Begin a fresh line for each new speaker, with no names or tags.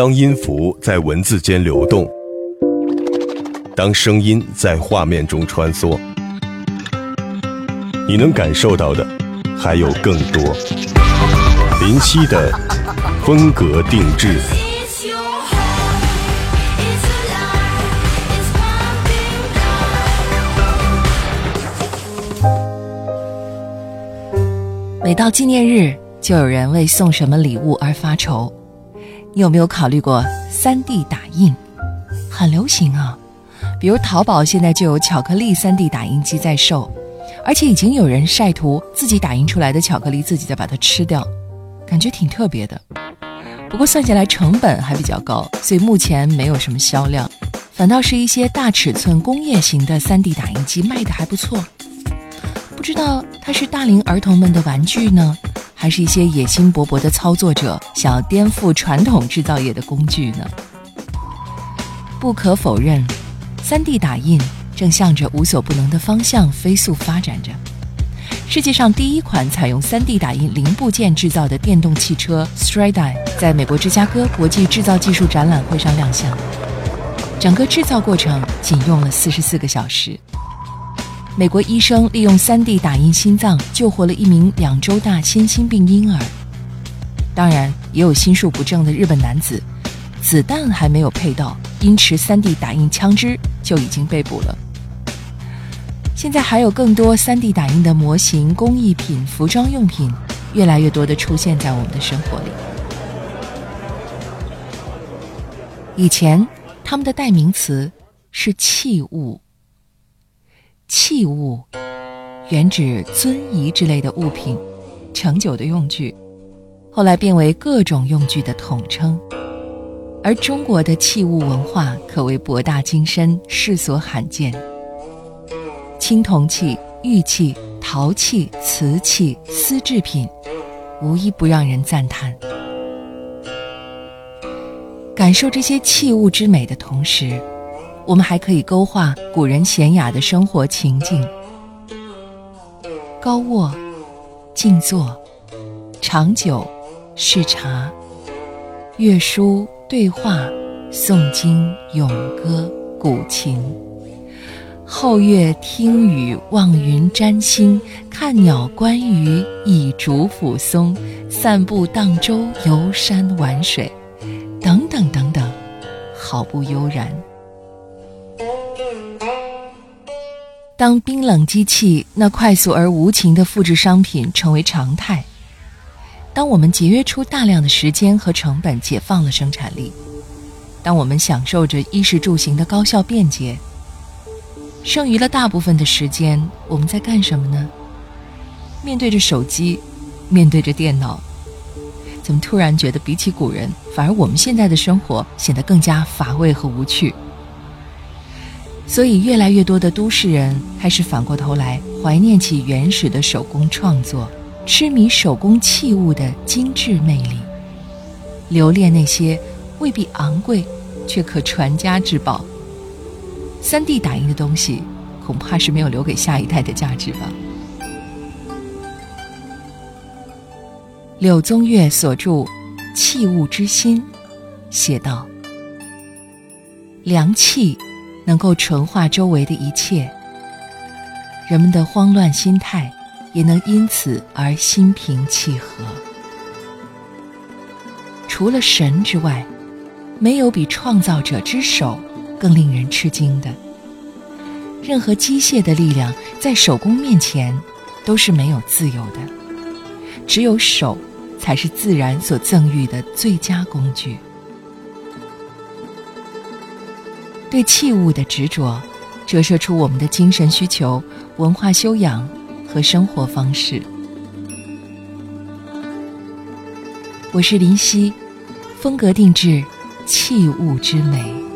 当音符在文字间流动，当声音在画面中穿梭，你能感受到的还有更多。林夕的风格定制。
每到纪念日，就有人为送什么礼物而发愁。你有没有考虑过 3D 打印？很流行啊，比如淘宝现在就有巧克力 3D 打印机在售，而且已经有人晒图自己打印出来的巧克力，自己再把它吃掉，感觉挺特别的。不过算下来成本还比较高，所以目前没有什么销量，反倒是一些大尺寸工业型的 3D 打印机卖的还不错。不知道它是大龄儿童们的玩具呢？还是一些野心勃勃的操作者想要颠覆传统制造业的工具呢？不可否认，3D 打印正向着无所不能的方向飞速发展着。世界上第一款采用 3D 打印零部件制造的电动汽车 Stride 在美国芝加哥国际制造技术展览会上亮相，整个制造过程仅用了四十四个小时。美国医生利用 3D 打印心脏救活了一名两周大先心病婴儿。当然，也有心术不正的日本男子，子弹还没有配到，因持 3D 打印枪支就已经被捕了。现在还有更多 3D 打印的模型、工艺品、服装用品，越来越多的出现在我们的生活里。以前，他们的代名词是器物。器物，原指尊仪之类的物品，盛酒的用具，后来变为各种用具的统称。而中国的器物文化可谓博大精深，世所罕见。青铜器、玉器、陶器、瓷器、丝制品，无一不让人赞叹。感受这些器物之美的同时。我们还可以勾画古人娴雅的生活情境：高卧、静坐、长久、视察、阅书、对话、诵经、咏歌、古琴；后月听雨、望云、占星、看鸟、观鱼、倚竹、抚松、散步、荡舟、游山玩水，等等等等，好不悠然。当冰冷机器那快速而无情的复制商品成为常态，当我们节约出大量的时间和成本，解放了生产力，当我们享受着衣食住行的高效便捷，剩余了大部分的时间，我们在干什么呢？面对着手机，面对着电脑，怎么突然觉得比起古人，反而我们现在的生活显得更加乏味和无趣？所以，越来越多的都市人开始反过头来怀念起原始的手工创作，痴迷手工器物的精致魅力，留恋那些未必昂贵却可传家之宝。三 D 打印的东西，恐怕是没有留给下一代的价值吧。柳宗悦所著《器物之心》写道：“良器。”能够纯化周围的一切，人们的慌乱心态也能因此而心平气和。除了神之外，没有比创造者之手更令人吃惊的。任何机械的力量在手工面前都是没有自由的，只有手才是自然所赠予的最佳工具。对器物的执着，折射出我们的精神需求、文化修养和生活方式。我是林夕，风格定制，器物之美。